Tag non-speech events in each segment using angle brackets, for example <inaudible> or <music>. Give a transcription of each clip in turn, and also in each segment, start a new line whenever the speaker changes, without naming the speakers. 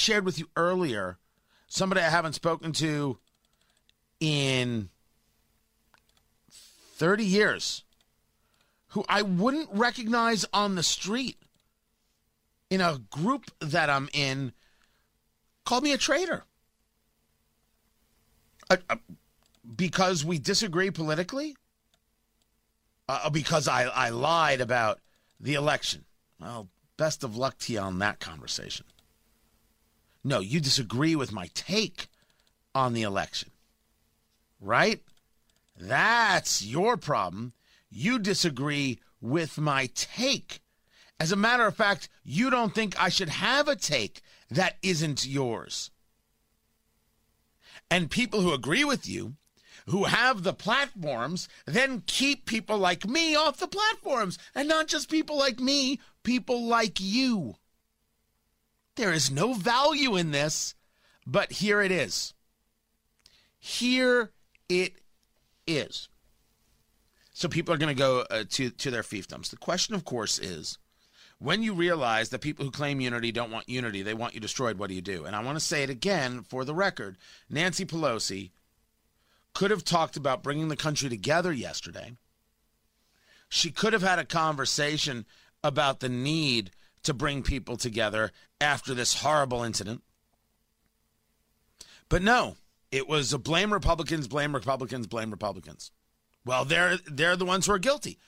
shared with you earlier somebody I haven't spoken to in 30 years who I wouldn't recognize on the street in a group that I'm in called me a traitor. Uh, uh, because we disagree politically? Uh, because I, I lied about the election. Well, best of luck to you on that conversation. No, you disagree with my take on the election, right? That's your problem. You disagree with my take. As a matter of fact, you don't think I should have a take that isn't yours. And people who agree with you, who have the platforms, then keep people like me off the platforms. And not just people like me, people like you. There is no value in this, but here it is. Here it is. So people are going to go uh, to to their fiefdoms. The question, of course, is when you realize that people who claim unity don't want unity, they want you destroyed. What do you do? And I want to say it again for the record: Nancy Pelosi could have talked about bringing the country together yesterday. She could have had a conversation about the need to bring people together after this horrible incident. But no, it was a blame Republicans, blame Republicans, blame Republicans. Well, they're they're the ones who are guilty.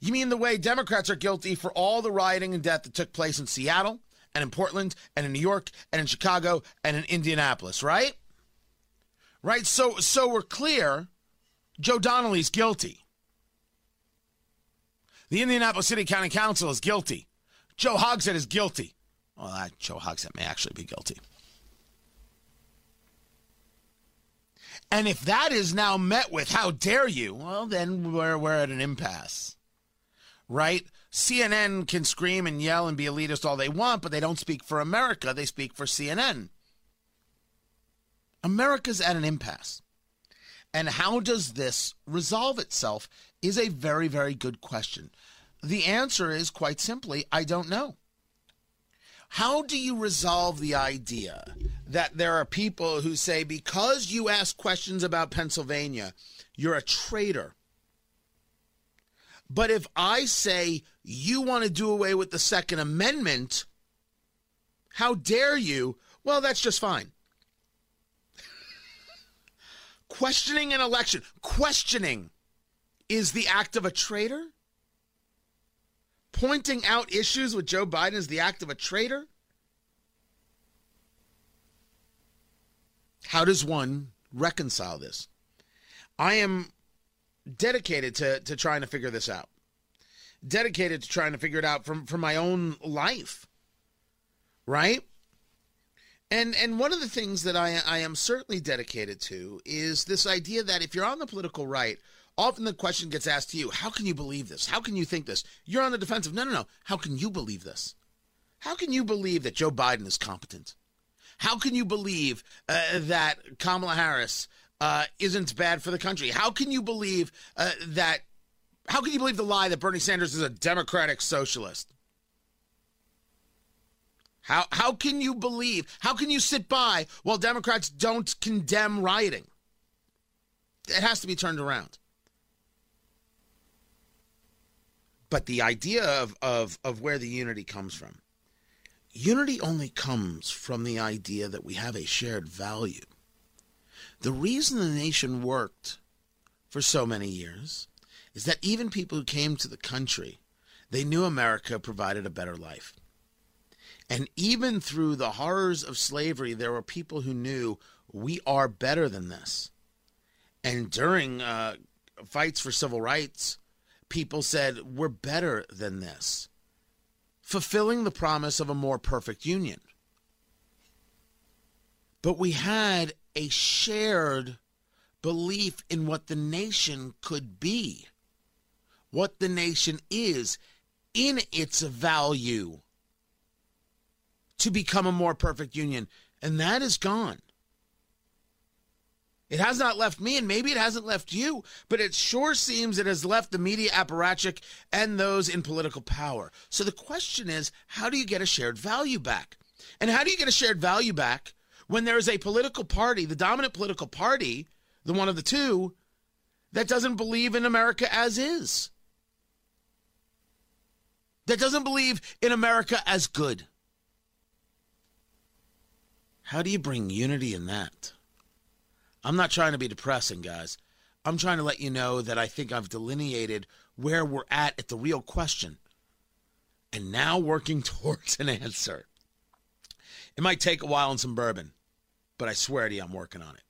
You mean the way Democrats are guilty for all the rioting and death that took place in Seattle and in Portland and in New York and in Chicago and in Indianapolis, right? Right? So so we're clear Joe Donnelly's guilty. The Indianapolis City County Council is guilty. Joe Hogsett is guilty. Well, that Joe Hogsett may actually be guilty. And if that is now met with, how dare you? Well, then we're, we're at an impasse, right? CNN can scream and yell and be elitist all they want, but they don't speak for America. They speak for CNN. America's at an impasse. And how does this resolve itself is a very, very good question. The answer is quite simply I don't know. How do you resolve the idea that there are people who say because you ask questions about Pennsylvania, you're a traitor? But if I say you want to do away with the Second Amendment, how dare you? Well, that's just fine. <laughs> questioning an election, questioning is the act of a traitor? Pointing out issues with Joe Biden is the act of a traitor? How does one reconcile this? I am dedicated to, to trying to figure this out. Dedicated to trying to figure it out from, from my own life. Right? And and one of the things that I I am certainly dedicated to is this idea that if you're on the political right, Often the question gets asked to you, how can you believe this? How can you think this? You're on the defensive. No, no, no. How can you believe this? How can you believe that Joe Biden is competent? How can you believe uh, that Kamala Harris uh, isn't bad for the country? How can you believe uh, that? How can you believe the lie that Bernie Sanders is a democratic socialist? How how can you believe? How can you sit by while Democrats don't condemn rioting? It has to be turned around. But the idea of, of, of where the unity comes from unity only comes from the idea that we have a shared value. The reason the nation worked for so many years is that even people who came to the country, they knew America provided a better life. And even through the horrors of slavery, there were people who knew we are better than this. And during uh, fights for civil rights, people said, We're better than this, fulfilling the promise of a more perfect union. But we had a shared belief in what the nation could be, what the nation is in its value to become a more perfect union. And that is gone. It has not left me, and maybe it hasn't left you, but it sure seems it has left the media apparatchik and those in political power. So the question is how do you get a shared value back? And how do you get a shared value back when there is a political party, the dominant political party, the one of the two, that doesn't believe in America as is? That doesn't believe in America as good? How do you bring unity in that? I'm not trying to be depressing, guys. I'm trying to let you know that I think I've delineated where we're at at the real question and now working <laughs> towards an answer. It might take a while and some bourbon, but I swear to you, I'm working on it.